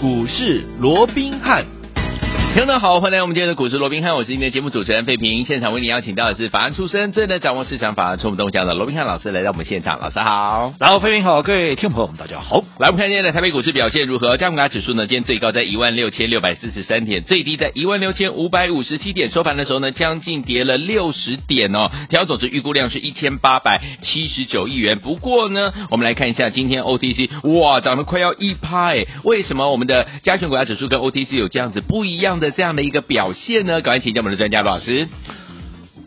股市罗宾汉。听众好，欢迎来到我们今天的股市罗宾汉，我是今天的节目主持人费平。现场为你邀请到的是法案出身、最能掌握市场法案充满动向的罗宾汉老师来到我们现场，老师好。然后费平好，各位听众朋友们大家好。来，我们看今天的台北股市表现如何？加权指数呢，今天最高在一万六千六百四十三点，最低在一万六千五百五十七点，收盘的时候呢，将近跌了六十点哦。调总值预估量是一千八百七十九亿元。不过呢，我们来看一下今天 OTC，哇，涨得快要一趴哎，为什么我们的加权股价指数跟 OTC 有这样子不一样的这样的一个表现呢？赶快请教我们的专家罗老师。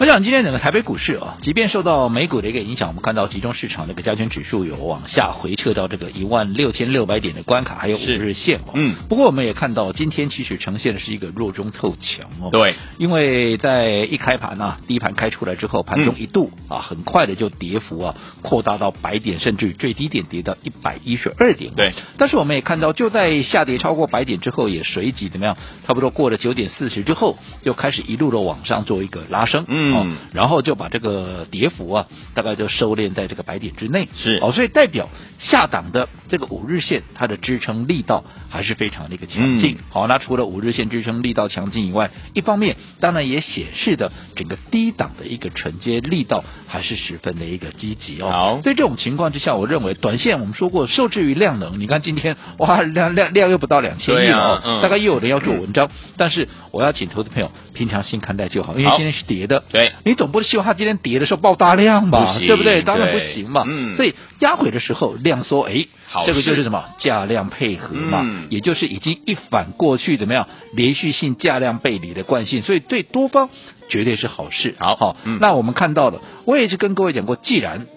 我想今天整个台北股市啊，即便受到美股的一个影响，我们看到集中市场那个加权指数有往下回撤到这个一万六千六百点的关卡，还有五日线哦。嗯。不过我们也看到今天其实呈现的是一个弱中透强哦。对。因为在一开盘呢、啊，第一盘开出来之后，盘中一度啊，很快的就跌幅啊扩大到百点，甚至最低点跌到一百一十二点。对。但是我们也看到，就在下跌超过百点之后，也随即怎么样？差不多过了九点四十之后，就开始一路的往上做一个拉升。嗯。嗯，然后就把这个跌幅啊，大概就收敛在这个百点之内，是。哦，所以代表下档的这个五日线，它的支撑力道还是非常的一个强劲。嗯、好，那除了五日线支撑力道强劲以外，一方面当然也显示的整个低档的一个承接力道还是十分的一个积极哦。好，在这种情况之下，我认为短线我们说过受制于量能，你看今天哇量量量又不到两千亿了哦，嗯、大概又有人要做文章，嗯、但是我要请投资朋友平常心看待就好，因为今天是跌的，对。你总不是希望它今天跌的时候爆大量吧，对不对？当然不行嘛。嗯，所以压回的时候量缩，哎，这个就是什么？价量配合嘛，嗯、也就是已经一反过去怎么样？连续性价量背离的惯性，所以对多方绝对是好事。好，好，嗯、那我们看到了，我也是跟各位讲过，既然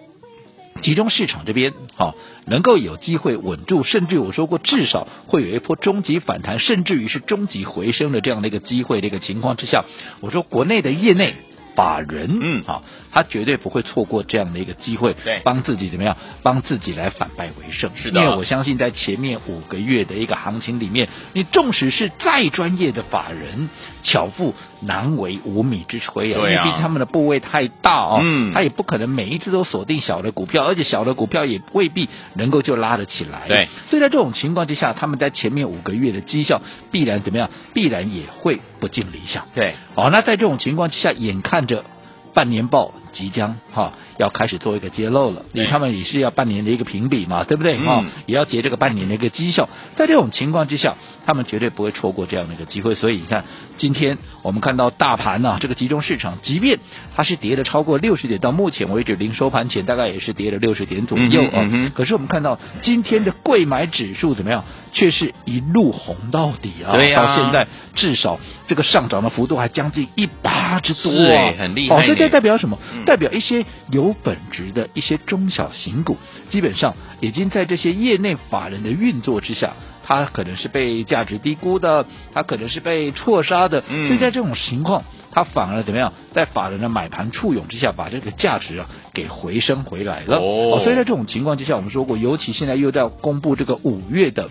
集中市场这边好能够有机会稳住，甚至我说过至少会有一波中级反弹，甚至于是中级回升的这样的一个机会的一个情况之下，我说国内的业内。法人，嗯，好，他绝对不会错过这样的一个机会，对，帮自己怎么样？帮自己来反败为胜。是的，因为我相信在前面五个月的一个行情里面，你纵使是再专业的法人，巧妇难为无米之炊啊，因为毕竟他们的部位太大哦，嗯，他也不可能每一次都锁定小的股票，而且小的股票也未必能够就拉得起来。对，所以在这种情况之下，他们在前面五个月的绩效必然怎么样？必然也会不尽理想。对，哦，那在这种情况之下，眼看着半年报即将哈。要开始做一个揭露了，因为他们也是要半年的一个评比嘛，对不对？哈、嗯，也要结这个半年的一个绩效。在这种情况之下，他们绝对不会错过这样的一个机会。所以你看，今天我们看到大盘呢、啊，这个集中市场，即便它是跌了超过六十点，到目前为止，零收盘前大概也是跌了六十点左右啊。嗯嗯、可是我们看到今天的贵买指数怎么样？却是一路红到底啊！对呀、啊，到现在至少这个上涨的幅度还将近一八之多啊，很厉害。哦，这代表什么？嗯、代表一些有。本质的一些中小型股，基本上已经在这些业内法人的运作之下，它可能是被价值低估的，它可能是被错杀的。嗯、所以在这种情况，它反而怎么样？在法人的买盘簇拥之下，把这个价值啊给回升回来了。哦，所以在这种情况之下，我们说过，尤其现在又在公布这个五月的。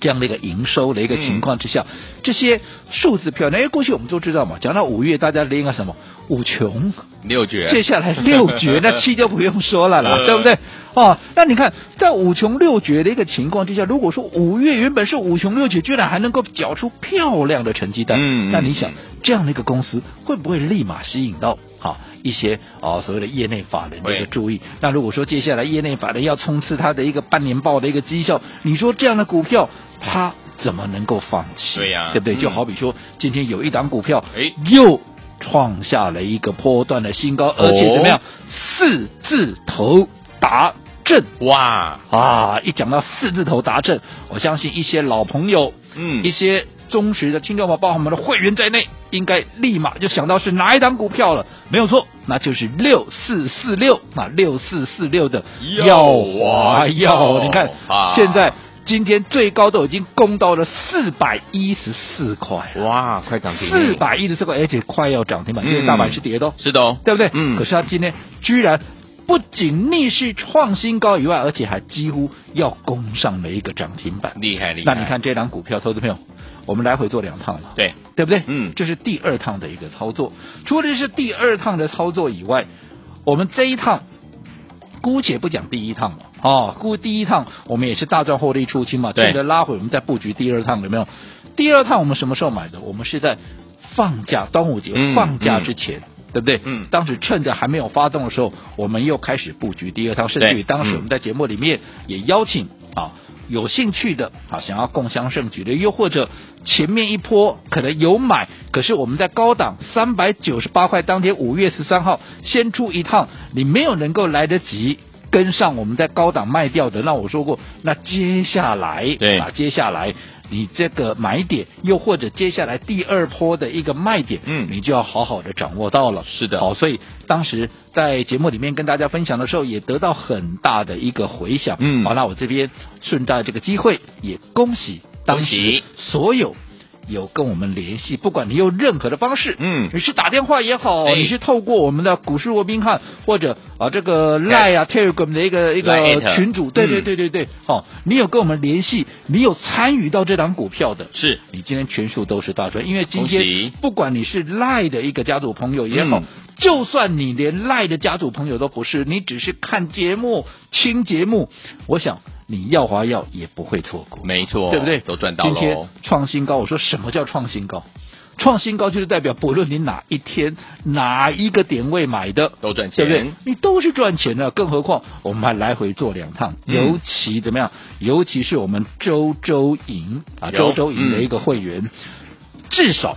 这样的一个营收的一个情况之下，嗯、这些数字漂亮。因为过去我们都知道嘛，讲到五月，大家拎个什么五穷六绝，接下来六绝，那 七就不用说了啦，呃、对不对？哦，那你看在五穷六绝的一个情况之下，如果说五月原本是五穷六绝，居然还能够缴出漂亮的成绩单，嗯，那你想这样的一个公司会不会立马吸引到好？一些啊、哦、所谓的业内法人的一个注意，那如果说接下来业内法人要冲刺它的一个半年报的一个绩效，你说这样的股票它怎么能够放弃？对呀、啊，对不对？嗯、就好比说今天有一档股票，哎，又创下了一个波段的新高，而且怎么样？哦、四字头达阵，哇啊！一讲到四字头达阵，我相信一些老朋友，嗯，一些。忠实的听众们，包括我们的会员在内，应该立马就想到是哪一档股票了。没有错，那就是六四四六啊，六四四六的耀华药。你看，啊、现在今天最高都已经攻到了四百一十四块，哇，快涨停！四百一十四块，而且快要涨停板，因为大盘是跌的，是的，哦，对不对？嗯。可是它今天居然不仅逆势创新高以外，而且还几乎要攻上了一个涨停板，厉害厉害！那你看这档股票，投资朋友。我们来回做两趟了，对对不对？嗯，这是第二趟的一个操作。除了是第二趟的操作以外，我们这一趟姑且不讲第一趟了哦，估第一趟我们也是大赚获利出清嘛，对接着拉回，我们再布局第二趟有没有？第二趟我们什么时候买的？我们是在放假端午节嗯放假之前。对不对？嗯当时趁着还没有发动的时候，我们又开始布局第二趟，甚至于当时我们在节目里面也邀请啊有兴趣的啊想要共襄盛举的，又或者前面一波可能有买，可是我们在高档三百九十八块当天五月十三号先出一趟，你没有能够来得及。跟上我们在高档卖掉的，那我说过，那接下来对啊，接下来你这个买点，又或者接下来第二波的一个卖点，嗯你就要好好的掌握到了。是的好，所以当时在节目里面跟大家分享的时候，也得到很大的一个回响。嗯好，那我这边顺带这个机会，也恭喜当时恭喜所有。有跟我们联系，不管你用任何的方式，嗯。你是打电话也好，哎。你是透过我们的股市罗宾汉或者啊这个 Line 啊 Telegram 的一个一个群主，对对嗯。对对对，好，你有跟我们联系，你有参与到这档股票的，是。你今天全数都是大赚，因为今天不管你是赖的一个家族朋友也好，嗯。就算你连赖的家族朋友都不是，你只是看节目、听节目，我想你要华要也不会错过，没错，对不对？都赚到了今天。创新高，我说什么叫创新高？创新高就是代表不论你哪一天哪一个点位买的，都赚钱对不对？你都是赚钱的，更何况我们还来回做两趟，嗯尤其怎么样？尤其是我们周周赢啊，周周赢的一个会员，至少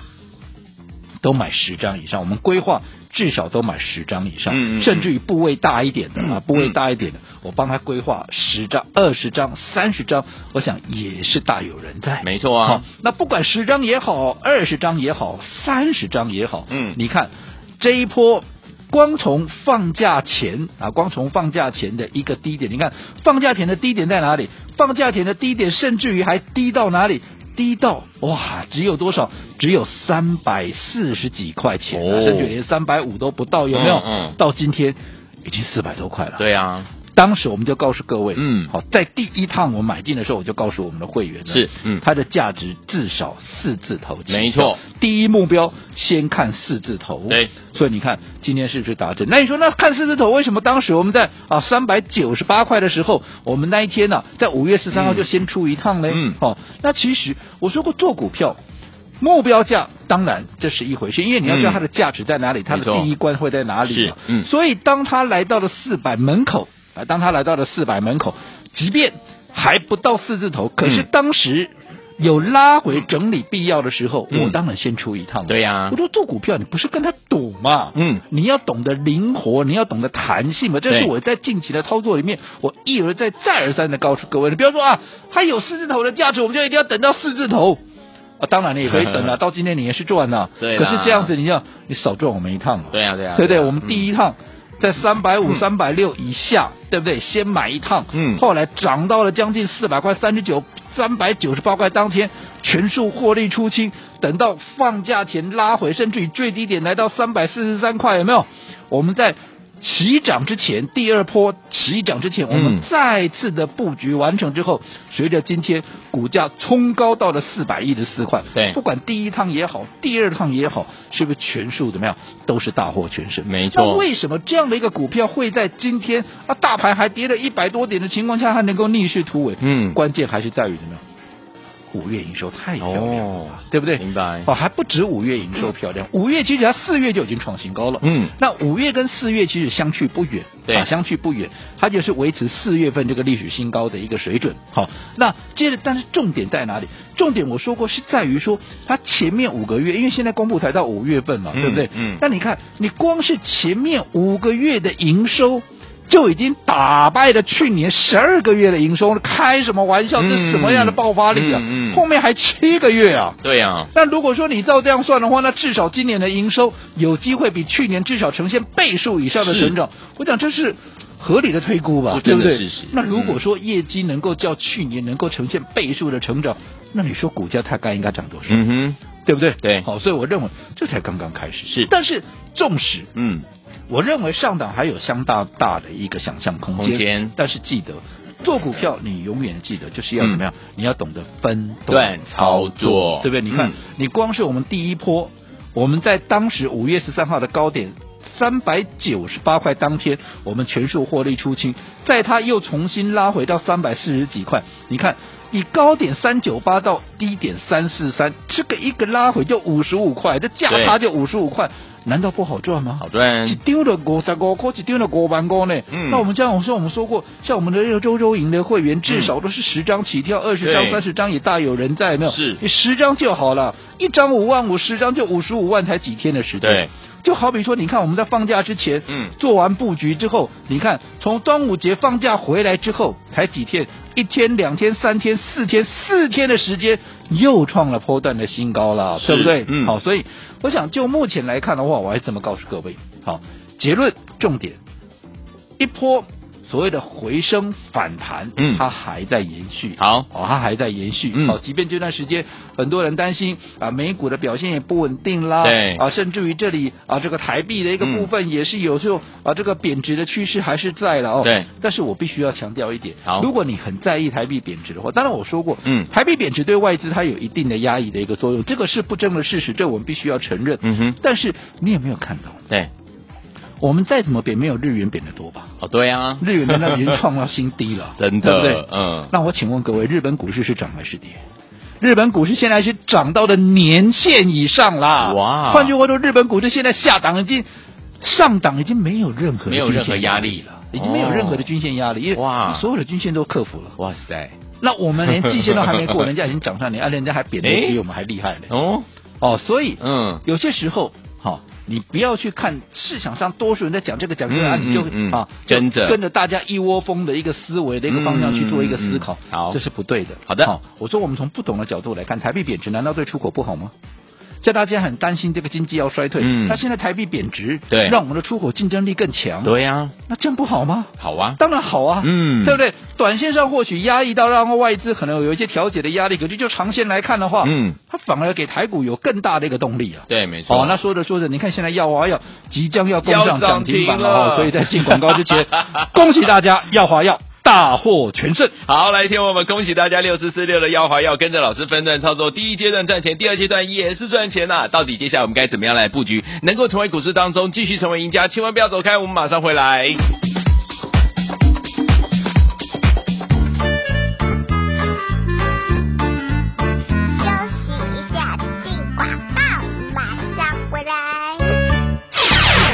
都买十张以上，我们规划至少都买十张以上，嗯嗯嗯甚至于部位大一点的啊，嗯部位大一点的，我帮他规划十张、二十张、三十张，我想也是大有人在。没错啊好，那不管十张也好，二十张也好，三十张也好，嗯你看这一波。光从放假前啊，光从放假前的一个低点，你看放假前的低点在哪里？放假前的低点甚至于还低到哪里？低到哇，只有多少？只有三百四十几块钱、啊，哦甚至连三百五都不到，有没有？嗯嗯到今天已经四百多块了。对啊，当时我们就告诉各位，嗯。好，在第一趟我买进的时候，我就告诉我们的会员了是嗯。它的价值至少四字头，没错，第一目标先看四字头，对，所以你看今天是不是达阵？那你说那看四字头，为什么当时我们在啊三百九十八块的时候，我们那一天呢、在五月十三号就先出一趟嘞？嗯。好、那其实我说过做股票。目标价当然这是一回事，因为你要知道它的价值在哪里，它的第一关会在哪里嘛。是嗯。所以当它来到了四百门口啊，当他来到了四百门口，即便还不到四字头，可是嗯当时有拉回整理必要的时候，嗯我当然先出一趟。对呀我说做股票你不是跟他赌嘛，嗯你要懂得灵活，你要懂得弹性嘛。这是我在近期的操作里面，我一而再再而三的告诉各位，你不要说啊，它有四字头的价值，我们就一定要等到四字头。啊，当然你也可以等啊，到今天你也是赚了。对可是这样子，你要你少赚我们一趟嘛。对啊，对呀，对不对？啊我们第一趟在三百五、嗯三百六以下，对不对？先买一趟，嗯后来涨到了将近四百块，三十九、三百九十八块，当天全数获利出清。等到放假前拉回，甚至于最低点来到三百四十三块，有没有？我们在起涨之前，第二波起涨之前，我们嗯再次的布局完成之后，随着今天股价冲高到了四百一十四块，对不管第一趟也好，第二趟也好，是不是全数怎么样，都是大获全胜？没错那为什么这样的一个股票会在今天啊大盘还跌了一百多点的情况下，还能够逆势突围？嗯关键还是在于怎么样？五月营收太漂亮了，哦对不对？明白哦，还不止五月营收漂亮，五月其实它四月就已经创新高了。嗯那五月跟四月其实相去不远，对啊，相去不远，它就是维持四月份这个历史新高的一个水准。好，那接着，但是重点在哪里？重点我说过是在于说，它前面五个月，因为现在公布才到五月份嘛，嗯对不对？嗯那你看，你光是前面五个月的营收。就已经打败了去年十二个月的营收，开什么玩笑？嗯这是什么样的爆发力啊？嗯嗯后面还七个月啊！对啊，那如果说你照这样算的话，那至少今年的营收有机会比去年至少呈现倍数以上的成长。我讲这是合理的推估吧，对不对？那如果说业绩能够较去年能够呈现倍数的成长，那你说股价它该应该涨多少？嗯哼，对不对？对好，所以我认为这才刚刚开始。是但是纵使嗯，我认为上档还有相当大的一个想象空间，空间但是记得做股票，你永远记得就是要怎么样？你要懂得分段操作对不对？你看，嗯你光是我们第一波，我们在当时五月十三号的高点三百九十八块当天，我们全数获利出清，在它又重新拉回到三百四十几块，你看。以高点三九八到低点三四三，这个一个拉回就五十五块，这价差就五十五块，难道不好赚吗？好赚，一丢了五十五块，一丢了五万块呢。嗯，那我们这样，我说我们说过，像我们的这个周周赢的会员，至少都是十张起跳，二十张、三十张也大有人在，没有？是，你十张就好了，一张五万五，十张就五十五万，才几天的时间。对。就好比说，你看我们在放假之前，嗯，做完布局之后，你看从端午节放假回来之后，才几天，一天、两天、三天、四天、四天的时间，又创了波段的新高了，对不对？嗯，好，所以我想就目前来看的话，我还是这么告诉各位，好，结论重点，一波。所谓的回升反弹，嗯，它还在延续，好，哦，它还在延续，嗯，好，即便这段时间很多人担心啊，美股的表现也不稳定啦，对，啊，甚至于这里啊，这个台币的一个部分也是有时候、嗯、啊，这个贬值的趋势还是在了哦，对，但是我必须要强调一点，好，如果你很在意台币贬值的话，当然我说过，嗯，台币贬值对外资它有一定的压抑的一个作用，这个是不争的事实，这我们必须要承认，嗯哼，但是你有没有看到？对。我们再怎么贬，没有日元贬的多吧？哦，对啊，日元那已经创到新低了，真的，对不对？嗯。那我请问各位，日本股市是涨还是跌？日本股市现在是涨到了年线以上啦！哇！换句话说，日本股市现在下档已经上档已经没有任何没有任何压力了，已经没有任何的均线压力，因为哇，所有的均线都克服了。哇塞！那我们连季线都还没过，人家已经涨上年，啊，人家还贬的比我们还厉害嘞！哦哦，所以嗯，有些时候好。你不要去看市场上多数人在讲这个讲这个啊，你就啊跟着跟着大家一窝蜂的一个思维的一个方向去做一个思考，好，这是不对的。好的，我说我们从不懂的角度来看，台币贬值难道对出口不好吗？在大家很担心这个经济要衰退，嗯，那现在台币贬值，对，让我们的出口竞争力更强，对呀，那这样不好吗？好啊，当然好啊，嗯，对不对？短线上或许压抑到让外资可能有一些调节的压力，可是就长线来看的话，嗯，它反而给台股有更大的一个动力啊。对，没错。哦，那说着说着，你看现在耀华药即将要攻上涨停板了，所以在进广告之前，恭喜大家，耀华药。大获全胜！好，来听我们恭喜大家六四四六的耀华要跟着老师分段操作，第一阶段赚钱，第二阶段也是赚钱呐、到底接下来我们该怎么样来布局，能够成为股市当中继续成为赢家？千万不要走开，我们马上回来。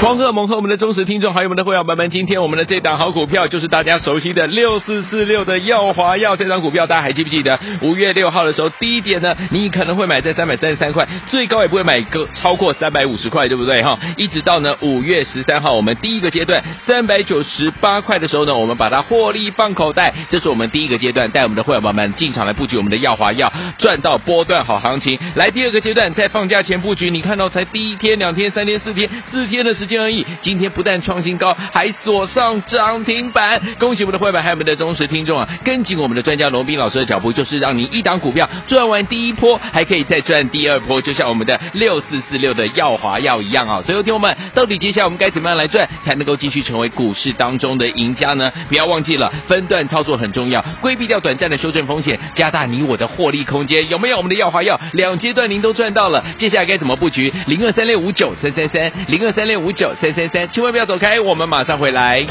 狂贺猛贺我们的忠实听众，还有我们的会员朋友们，今天我们的这档好股票就是大家熟悉的六四四六的耀华药，这档股票大家还记不记得？五月六号的时候，低点呢，你可能会买在三百三十三块，最高也不会买个超过三百五十块，对不对？哈，一直到呢五月十三号，我们第一个阶段三百九十八块的时候呢，我们把它获利放口袋，这是我们第一个阶段，带我们的会员朋友们进场来布局我们的耀华药，赚到波段好行情。来第二个阶段，在放假前布局，你看到才第一天、两天、三天、四天、四天的时间而已，今天不但创新高，还锁上涨停板。恭喜我们的会员，还有我们的忠实听众啊！跟紧我们的专家龙斌老师的脚步，就是让你一档股票赚完第一波，还可以再赚第二波，就像我们的六四四六的耀华药一样啊！所以，听友们，到底接下来我们该怎么样来赚，才能够继续成为股市当中的赢家呢？不要忘记了，分段操作很重要，规避掉短暂的修正风险，加大你我的获利空间。有没有我们的耀华药？两阶段您都赚到了，接下来该怎么布局？零二三六五九三三三，零二三六五九。九三三三，千万不要走开，我们马上回来。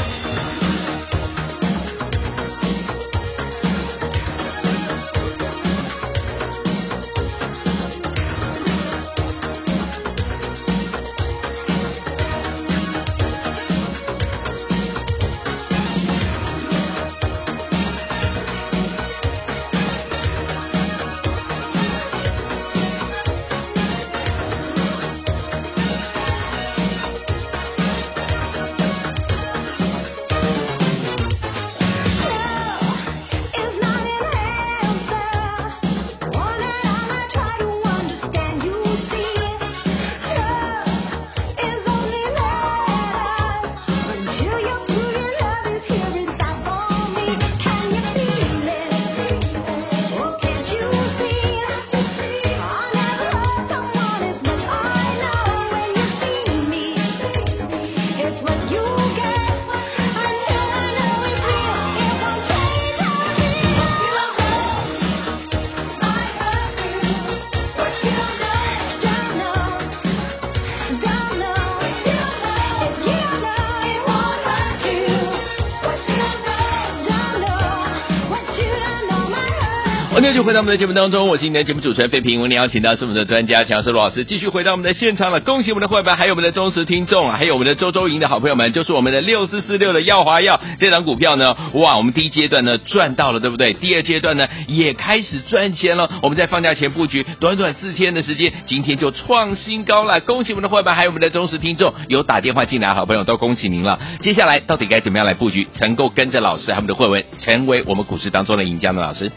回到我们的节目当中，我是你的节目主持人费平。我们邀请到是我们的专家强势罗老师，继续回到我们的现场了。恭喜我们的会员，还有我们的忠实听众啊，还有我们的周周赢的好朋友们，就是我们的六四四六的耀华药这档股票呢，哇，我们第一阶段呢赚到了，对不对？第二阶段呢也开始赚钱了。我们在放假前布局，短短四天的时间，今天就创新高了。恭喜我们的会员，还有我们的忠实听众，有打电话进来的好朋友都恭喜您了。接下来到底该怎么样来布局，能够跟着老师还有我们的会文，成为我们股市当中的赢家呢？老师？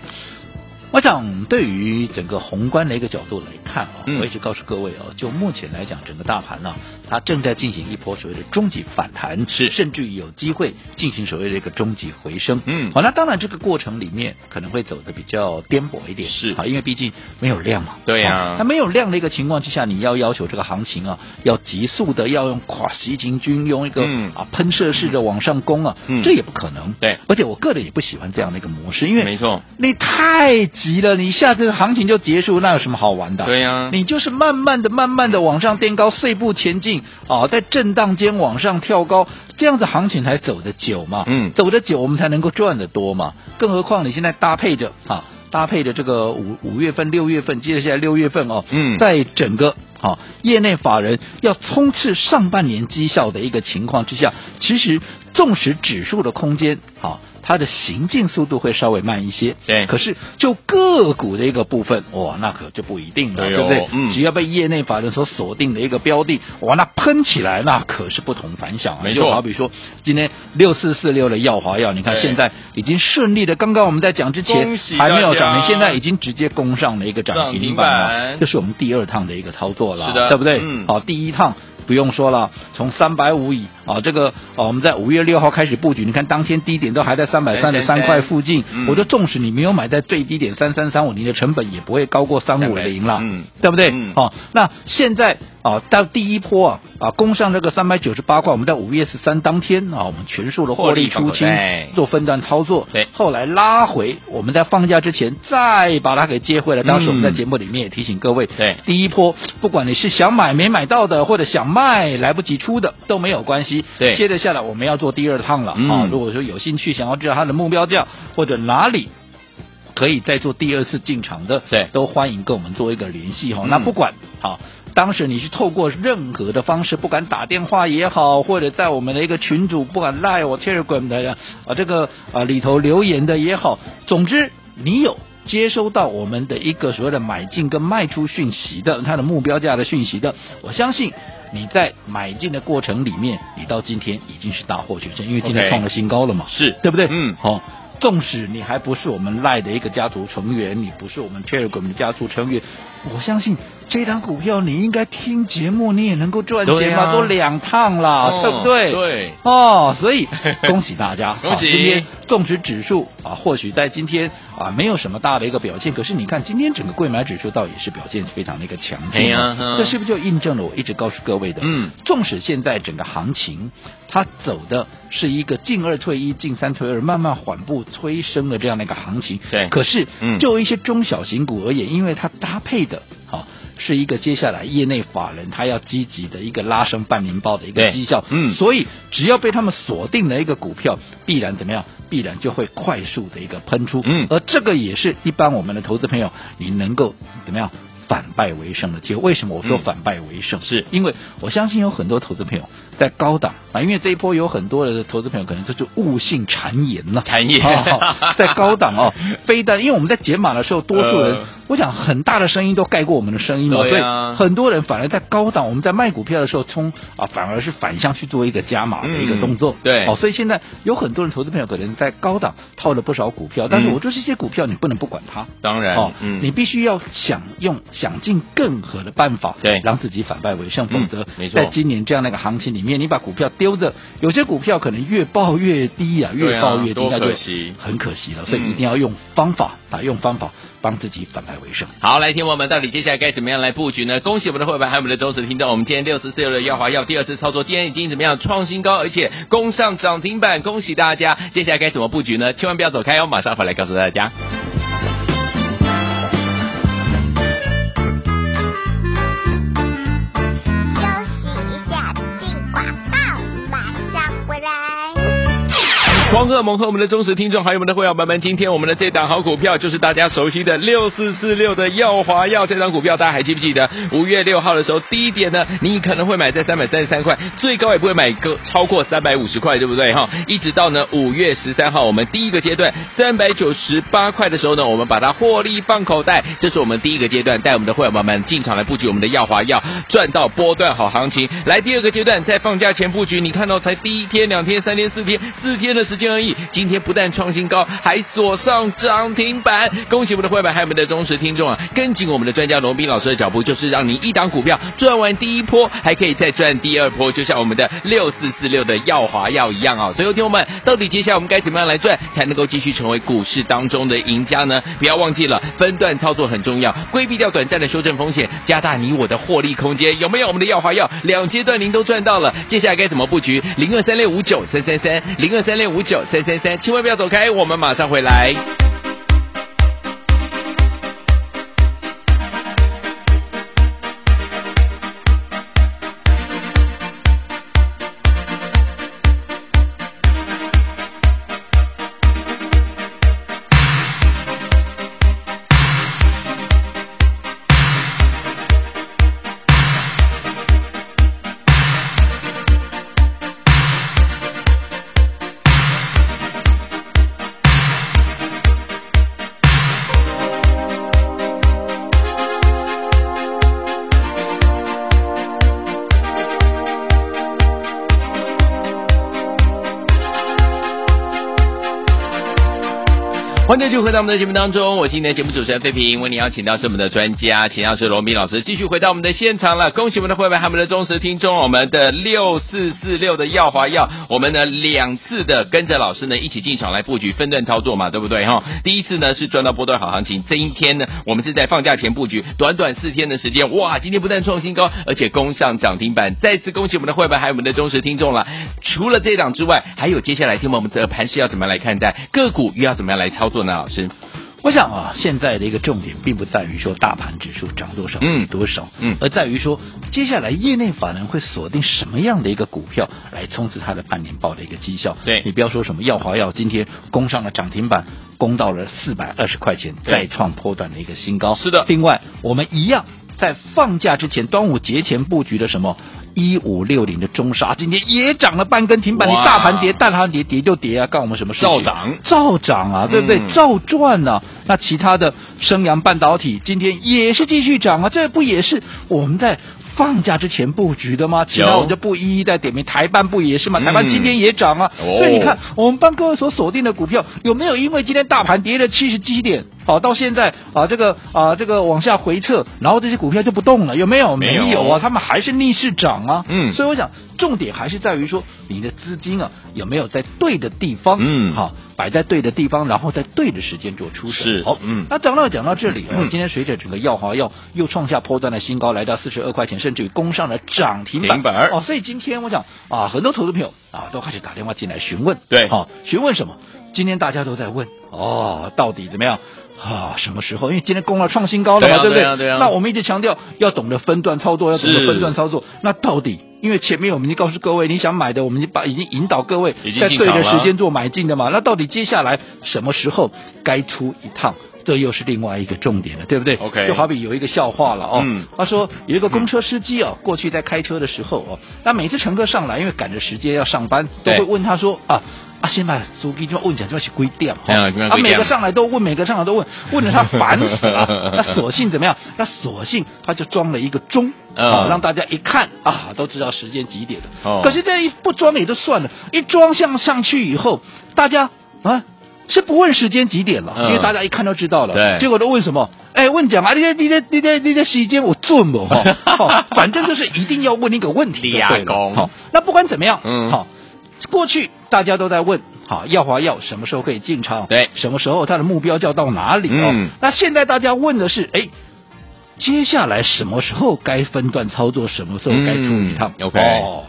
我想，对于整个宏观的一个角度来看啊，嗯、我一直告诉各位啊，就目前来讲，整个大盘呢、啊，它正在进行一波所谓的终极反弹，是。甚至于有机会进行所谓的一个终极回升。嗯，好，那当然这个过程里面可能会走的比较颠簸一点，是。啊，因为毕竟没有量嘛。对呀、啊，那没有量的一个情况之下，你要要求这个行情啊，要急速的要用跨袭行军，用一个、嗯、啊喷射式的往上攻啊，嗯，这也不可能。对，而且我个人也不喜欢这样的一个模式，因为没错，你太急了，你一下子。行情就结束，那有什么好玩的？对呀、啊，你就是慢慢的、慢慢的往上垫高，碎步前进啊，在震荡间往上跳高，这样子行情才走得久嘛。嗯，走得久，我们才能够赚得多嘛。更何况你现在搭配着啊，搭配着这个五五月份、六月份，接着下来六月份哦，嗯，在整个啊业内法人要冲刺上半年绩效的一个情况之下，其实纵使指数的空间啊。它的行进速度会稍微慢一些，对。可是就个股的一个部分，哇，那可就不一定了，对，哦、对不对？嗯。只要被业内法人所锁定的一个标的，哇，那喷起来，那可是不同凡响啊。没错。就好比说，今天六四四六的耀华药，你看现在已经顺利的，刚刚我们在讲之前还没有涨，停现在已经直接攻上了一个涨停板了，这是我们第二趟的一个操作了，是的，对不对？嗯。好，第一趟。不用说了，从三百五以啊，这个啊，我们在五月六号开始布局，你看当天低点都还在三百三十三块附近。嗯、我就，纵使你没有买在最低点三三三五，你的成本也不会高过三五零了，嗯，对不对？嗯，好、啊，那现在啊，到第一波啊啊，攻上这个三百九十八块，我们在五月十三当天啊，我们全数的获利出清，做分段操作。对，后来拉回，我们在放假之前再把它给接回来。当时我们在节目里面也提醒各位，对，第一波不管你是想买没买到的，或者想卖来不及出的都没有关系。对，接着下来我们要做第二趟了、嗯、啊！如果说有兴趣想要知道它的目标价或者哪里可以再做第二次进场的，对，都欢迎跟我们做一个联系哈、嗯。那不管好，当时你是透过任何的方式，不管打电话也好，或者在我们的一个群组，不管 Line 或 Telegram 的啊这个啊里头留言的也好，总之你有。接收到我们的一个所谓的买进跟卖出讯息的，它的目标价的讯息的，我相信你在买进的过程里面，你到今天已经是大获全胜，因为今天创了新高了嘛，是。对不对？嗯，好，纵使你还不是我们赖的一个家族成员，你不是我们 Telegram 的家族成员，我相信这张股票你应该听节目，你也能够赚钱嘛，啊、都两趟了、哦，对不对？对，哦，所以 恭喜大家，恭喜！今天纵使指数啊，或许在今天啊没有什么大的一个表现，可是你看今天整个贵买指数倒也是表现非常的一个强劲、啊哎，这是不是就印证了我一直告诉各位的？嗯，纵使现在整个行情它走的是一个进二退一、进三退二，慢慢缓步催升的这样的一个行情，对，可是嗯，就一些中小型股而言，因为它搭配的。好，是一个接下来业内法人他要积极的一个拉升半年报的一个绩效，嗯，所以只要被他们锁定了一个股票，必然怎么样？必然就会快速的一个喷出，嗯，而这个也是一般我们的投资朋友，你能够怎么样反败为胜的机会？为什么我说反败为胜？嗯、是因为我相信有很多投资朋友在高档啊，因为这一波有很多的投资朋友可能就是悟性谗言了，谗言、哦，在高档哦，非但因为我们在解码的时候，多数人。呃我想很大的声音都盖过我们的声音嘛，所以很多人反而在高档，我们在卖股票的时候冲啊，反而是反向去做一个加码的一个动作。嗯、对，好、哦，所以现在有很多人投资朋友可能在高档套了不少股票，但是我说这些股票你不能不管它，当然，哦，嗯、你必须要想用想尽更合的办法，对，让自己反败为胜，否则、嗯、没错，在今年这样的一个行情里面，你把股票丢着，有些股票可能越抱越低啊，越抱越低，那就很可惜了。所以一定要用方法啊，用方法帮自己反败为胜。好，来。听我们到底接下来该怎么样来布局呢？恭喜我们的会员，还有我们的忠实听众。我们今天六十四六的耀华药第二次操作，今天已经怎么样创新高，而且攻上涨停板，恭喜大家！接下来该怎么布局呢？千万不要走开哦，马上回来告诉大家。狂贺猛和我们的忠实听众，还有我们的会员朋友们，今天我们的这档好股票就是大家熟悉的六四四六的耀华药，这档股票大家还记不记得？五月六号的时候，低点呢，你可能会买在三百三十三块，最高也不会买个超过三百五十块，对不对？哈，一直到呢五月十三号，我们第一个阶段三百九十八块的时候呢，我们把它获利放口袋，这是我们第一个阶段带我们的会员朋友们进场来布局我们的耀华药，赚到波段好行情。来第二个阶段，在放假前布局，你看到才第一天、两天、三天、四天、四天的时间而已，今天不但创新高，还锁上涨停板。恭喜我们的会员，还有我们的忠实听众啊！跟紧我们的专家罗斌老师的脚步，就是让你一档股票赚完第一波，还可以再赚第二波，就像我们的六四四六的耀华药一样啊！所以，听友们，到底接下来我们该怎么样来赚，才能够继续成为股市当中的赢家呢？不要忘记了，分段操作很重要，规避掉短暂的修正风险，加大你我的获利空间。有没有我们的耀华药？两阶段您都赚到了，接下来该怎么布局？零二三六五九三三三，零二三六五九三三三，千万不要走开，我们马上回来。在我们的节目当中，我今天的节目主持人费平，为您邀请到是我们的专家，请到是罗斌老师，继续回到我们的现场了。恭喜我们的会员，还有我们的忠实听众，我们的六四四六的耀华耀，我们呢两次的跟着老师呢一起进场来布局分段操作嘛，对不对哈？第一次呢是赚到波段好行情，这一天呢我们是在放假前布局，短短四天的时间，哇，今天不但创新高，而且攻上涨停板，再次恭喜我们的会员，还有我们的忠实听众了。除了这档之外，还有接下来听我们的盘势要怎么样来看待，个股又要怎么样来操作呢？老师？我想啊，现在的一个重点并不在于说大盘指数涨多少，嗯，多少，嗯，而在于说接下来业内法人会锁定什么样的一个股票来冲刺它的半年报的一个绩效。对，你不要说什么耀华药今天攻上了涨停板，攻到了四百二十块钱，再创波段的一个新高。是的，另外我们一样在放假之前，端午节前布局的什么？一五六零的中沙今天也涨了半根停板，你大盘跌，大盘跌，跌就跌啊，干我们什么事？照涨，照涨啊，对不对？嗯、照赚啊。那其他的升阳半导体今天也是继续涨啊，这不也是我们在放假之前布局的吗？其他我们就不一一再点名，台半不也是吗？台半今天也涨啊。嗯、所以你看，我们帮各位所锁定的股票有没有因为今天大盘跌了七十基点？好，到现在啊，这个啊，这个往下回撤，然后这些股票就不动了，有没有？没有，没有啊，他们还是逆势涨啊。嗯，所以我想，重点还是在于说，你的资金啊，有没有在对的地方？嗯，好，摆在对的地方，然后在对的时间做出手。是，好，嗯。那讲到讲到这里啊，今天随着整个药华药又创下波段的新高，来到四十二块钱，甚至于攻上了涨停板。板哦，所以今天我想啊，很多投资朋友啊，都开始打电话进来询问。对，好，询问什么？今天大家都在问哦，到底怎么样？啊，什么时候？因为今天攻了创新高了嘛，对，不对？对啊，对啊。那我们一直强调要懂得分段操作，要懂得分段操作。那到底，因为前面我们已经告诉各位，你想买的，我们已经把已经引导各位在对的时间做买进的嘛。那到底接下来什么时候该出一趟？这又是另外一个重点了，对不对？OK。就好比有一个笑话了哦，嗯、他说有一个公车司机哦，过去在开车的时候哦，那每次乘客上来，因为赶着时间要上班，都会问他说啊。啊，先把手机就问讲，就要去归掉。啊，每个上来都问，每个上来都问，问的他 烦死了。那索性怎么样？那索性他就装了一个钟，啊，让大家一看啊，都知道时间几点了。哦。可是这一不装也就算了，一装上上去以后，大家啊是不问时间几点了，因为大家一看都知道了。对。结果都问什么？哎，问讲啊，你这你这你这你这时间我准不？哈，反正就是一定要问一个问题。立功。好，那不管怎么样，嗯，好。过去大家都在问，好，耀华药什么时候可以进场？对，什么时候它的目标就要到哪里？嗯，那现在大家问的是，哎，接下来什么时候该分段操作？什么时候该出一趟？OK，哦，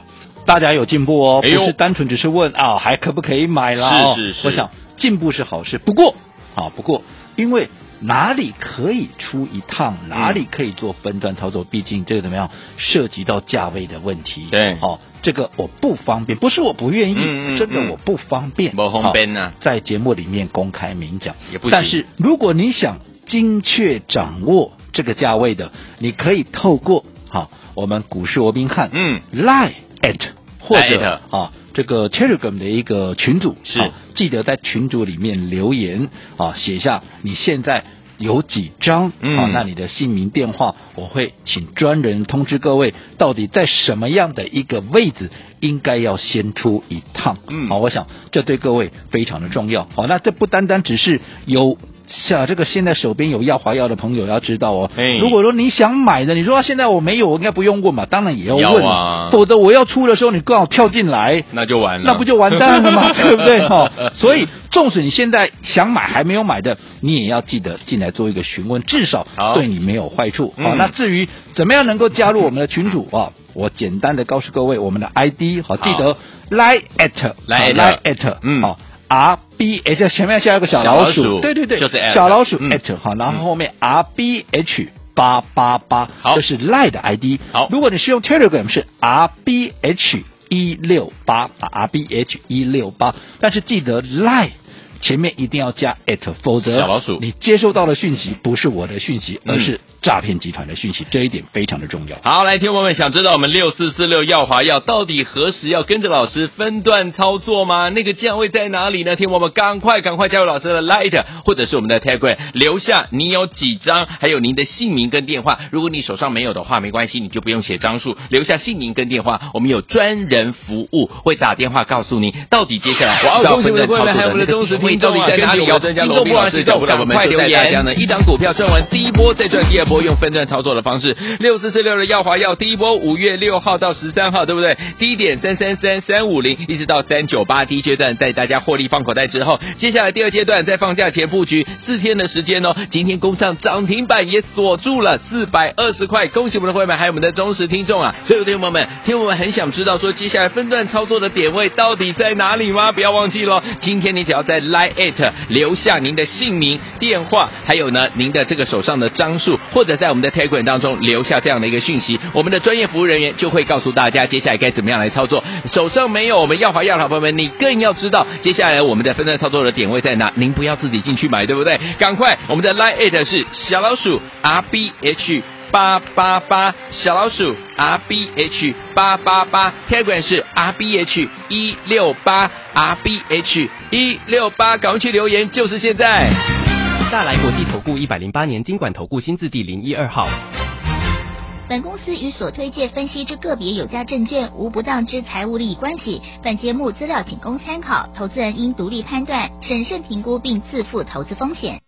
大家有进步哦，不是单纯只是问啊，还可不可以买了？是是是，我想进步是好事，不过，啊，不过因为哪里可以出一趟，哪里可以做分段操作？毕竟这个怎么样，涉及到价位的问题。对，哦，这个我不方便，不是我不愿意，嗯嗯、真的我不方便。不方便啊，在节目里面公开明讲也不行。但是如果你想精确掌握这个价位的，你可以透过好我们股市罗宾汉，嗯，line at 或者啊。这个 Telegram 的一个群组是、啊，记得在群组里面留言啊，写下你现在有几张嗯、啊，那你的姓名电话，我会请专人通知各位，到底在什么样的一个位置应该要先出一趟。嗯，好，我想这对各位非常的重要。好，那这不单单只是有。像这个现在手边有耀华药的朋友要知道哦，哎如果说你想买的，你说现在我没有，我应该不用问嘛？当然也要问，要啊、否则我要出的时候你刚好跳进来，那就完了，那不就完蛋了吗？对不对？哈，所以纵使你现在想买还没有买的，你也要记得进来做一个询问，至少对你没有坏处。好，那至于怎么样能够加入我们的群组啊？我简单的告诉各位，我们的 ID 好，记得 line at line at 嗯好。R B H 前面加一个小老鼠，对对对，就是小老鼠 at 好、嗯，然后后面 R B H 八八八，好，这是 Line 的 ID。好，如果你是用 Telegram 是 R B H 一六八，R B H 一六八，但是记得 Line 前面一定要加 at，否则小老鼠你接收到的讯息不是我的讯息，而是。诈骗集团的讯息，这一点非常的重要。好，来，听友们想知道我们六四四六耀华药到底何时要跟着老师分段操作吗？那个价位在哪里呢？听友们赶快赶快加入老师的 Light，或者是我们的 Telegram，留下你有几张，还有您的姓名跟电话。如果你手上没有的话，没关系，你就不用写张数，留下姓名跟电话，我们有专人服务会打电话告诉你，到底接下来要分段操作的那个点位到底在哪里？有专家罗宾老师找不到我们，就带大家呢一档股票赚完第一波，再赚第二波。用分段操作的方式，六四四六的耀华耀第一波五月六号到十三号，对不对？低点三三三三五零，一直到三九八，第一阶段在大家获利放口袋之后，接下来第二阶段在放假前布局四天的时间哦。今天攻上涨停板也锁住了四百二十块，恭喜我们的会员还有我们的忠实听众啊！所有听众朋友们，听众们很想知道说接下来分段操作的点位到底在哪里？吗？不要忘记喽，今天你只要在 Line@ 留下您的姓名、电话，还有呢您的这个手上的张数，或者在我们的 Telegram 当中留下这样的一个讯息，我们的专业服务人员就会告诉大家接下来该怎么样来操作。手上没有我们要华药的好朋友们，你更要知道接下来我们的分段操作的点位在哪。您不要自己进去买，对不对？赶快，我们的 Line@ 是小老鼠 R B H 八八八，小老鼠 R B H 八八八，Telegram 是 R B H 一六八 R B H 一六八，赶快去留言，就是现在。大来国际投顾一百零八年经管投顾新字第零一二号。本公司与所推介分析之个别有价证券无不当之财务利益关系。本节目资料仅供参考，投资人应独立判断、审慎评估并自负投资风险。